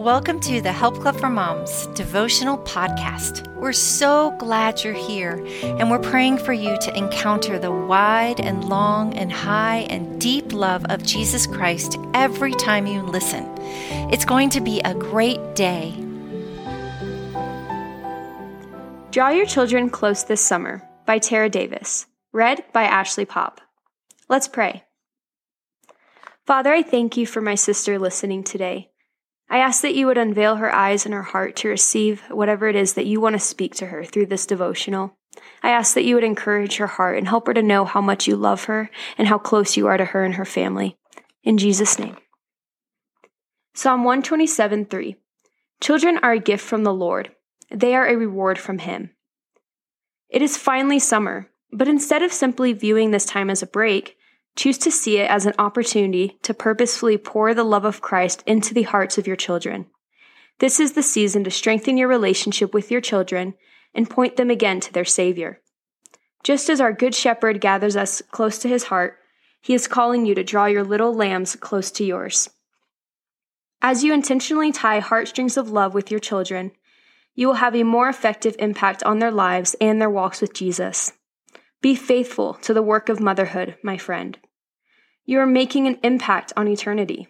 Welcome to the Help Club for Moms devotional podcast. We're so glad you're here, and we're praying for you to encounter the wide and long and high and deep love of Jesus Christ every time you listen. It's going to be a great day. Draw Your Children Close This Summer by Tara Davis. Read by Ashley Pop. Let's pray. Father, I thank you for my sister listening today. I ask that you would unveil her eyes and her heart to receive whatever it is that you want to speak to her through this devotional. I ask that you would encourage her heart and help her to know how much you love her and how close you are to her and her family. In Jesus' name. Psalm 127 3. Children are a gift from the Lord, they are a reward from Him. It is finally summer, but instead of simply viewing this time as a break, Choose to see it as an opportunity to purposefully pour the love of Christ into the hearts of your children. This is the season to strengthen your relationship with your children and point them again to their Savior. Just as our Good Shepherd gathers us close to his heart, he is calling you to draw your little lambs close to yours. As you intentionally tie heartstrings of love with your children, you will have a more effective impact on their lives and their walks with Jesus. Be faithful to the work of motherhood, my friend. You are making an impact on eternity.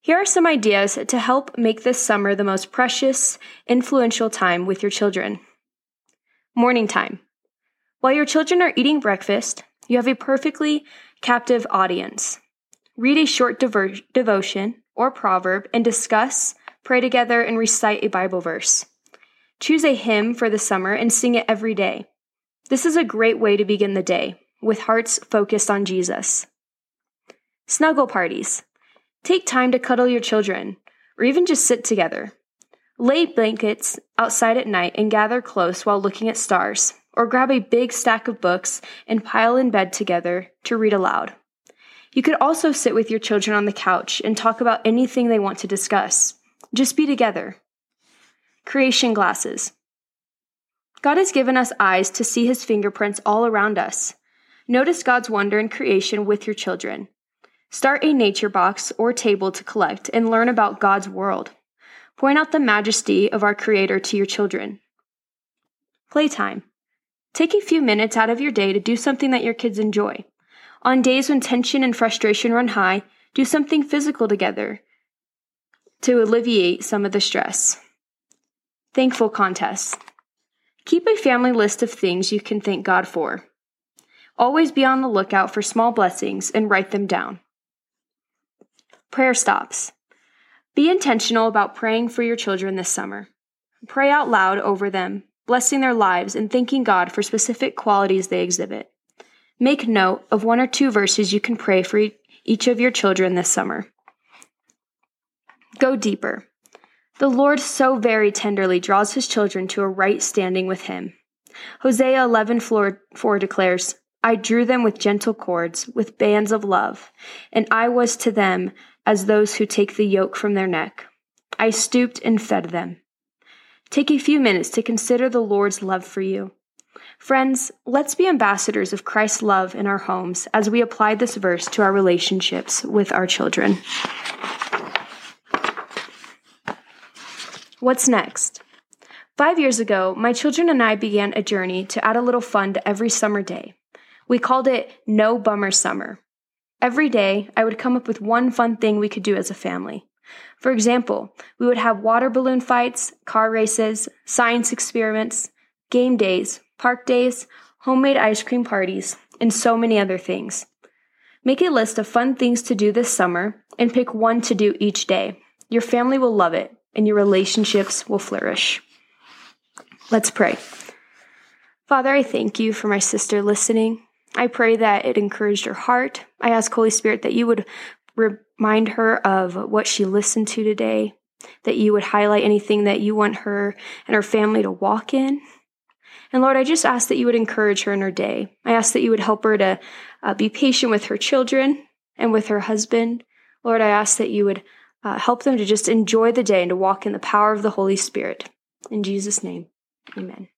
Here are some ideas to help make this summer the most precious, influential time with your children. Morning time. While your children are eating breakfast, you have a perfectly captive audience. Read a short devotion or proverb and discuss, pray together, and recite a Bible verse. Choose a hymn for the summer and sing it every day. This is a great way to begin the day, with hearts focused on Jesus. Snuggle parties. Take time to cuddle your children, or even just sit together. Lay blankets outside at night and gather close while looking at stars, or grab a big stack of books and pile in bed together to read aloud. You could also sit with your children on the couch and talk about anything they want to discuss. Just be together. Creation glasses. God has given us eyes to see his fingerprints all around us. Notice God's wonder in creation with your children. Start a nature box or table to collect and learn about God's world. Point out the majesty of our Creator to your children. Playtime. Take a few minutes out of your day to do something that your kids enjoy. On days when tension and frustration run high, do something physical together to alleviate some of the stress. Thankful contests. Keep a family list of things you can thank God for. Always be on the lookout for small blessings and write them down. Prayer stops. Be intentional about praying for your children this summer. Pray out loud over them, blessing their lives and thanking God for specific qualities they exhibit. Make note of one or two verses you can pray for each of your children this summer. Go deeper. The Lord so very tenderly draws his children to a right standing with him. Hosea 11 4 declares, I drew them with gentle cords, with bands of love, and I was to them as those who take the yoke from their neck. I stooped and fed them. Take a few minutes to consider the Lord's love for you. Friends, let's be ambassadors of Christ's love in our homes as we apply this verse to our relationships with our children. What's next? Five years ago, my children and I began a journey to add a little fun to every summer day. We called it No Bummer Summer. Every day, I would come up with one fun thing we could do as a family. For example, we would have water balloon fights, car races, science experiments, game days, park days, homemade ice cream parties, and so many other things. Make a list of fun things to do this summer and pick one to do each day. Your family will love it and your relationships will flourish. Let's pray. Father, I thank you for my sister listening. I pray that it encouraged her heart. I ask, Holy Spirit, that you would remind her of what she listened to today, that you would highlight anything that you want her and her family to walk in. And Lord, I just ask that you would encourage her in her day. I ask that you would help her to uh, be patient with her children and with her husband. Lord, I ask that you would uh, help them to just enjoy the day and to walk in the power of the Holy Spirit. In Jesus' name, amen.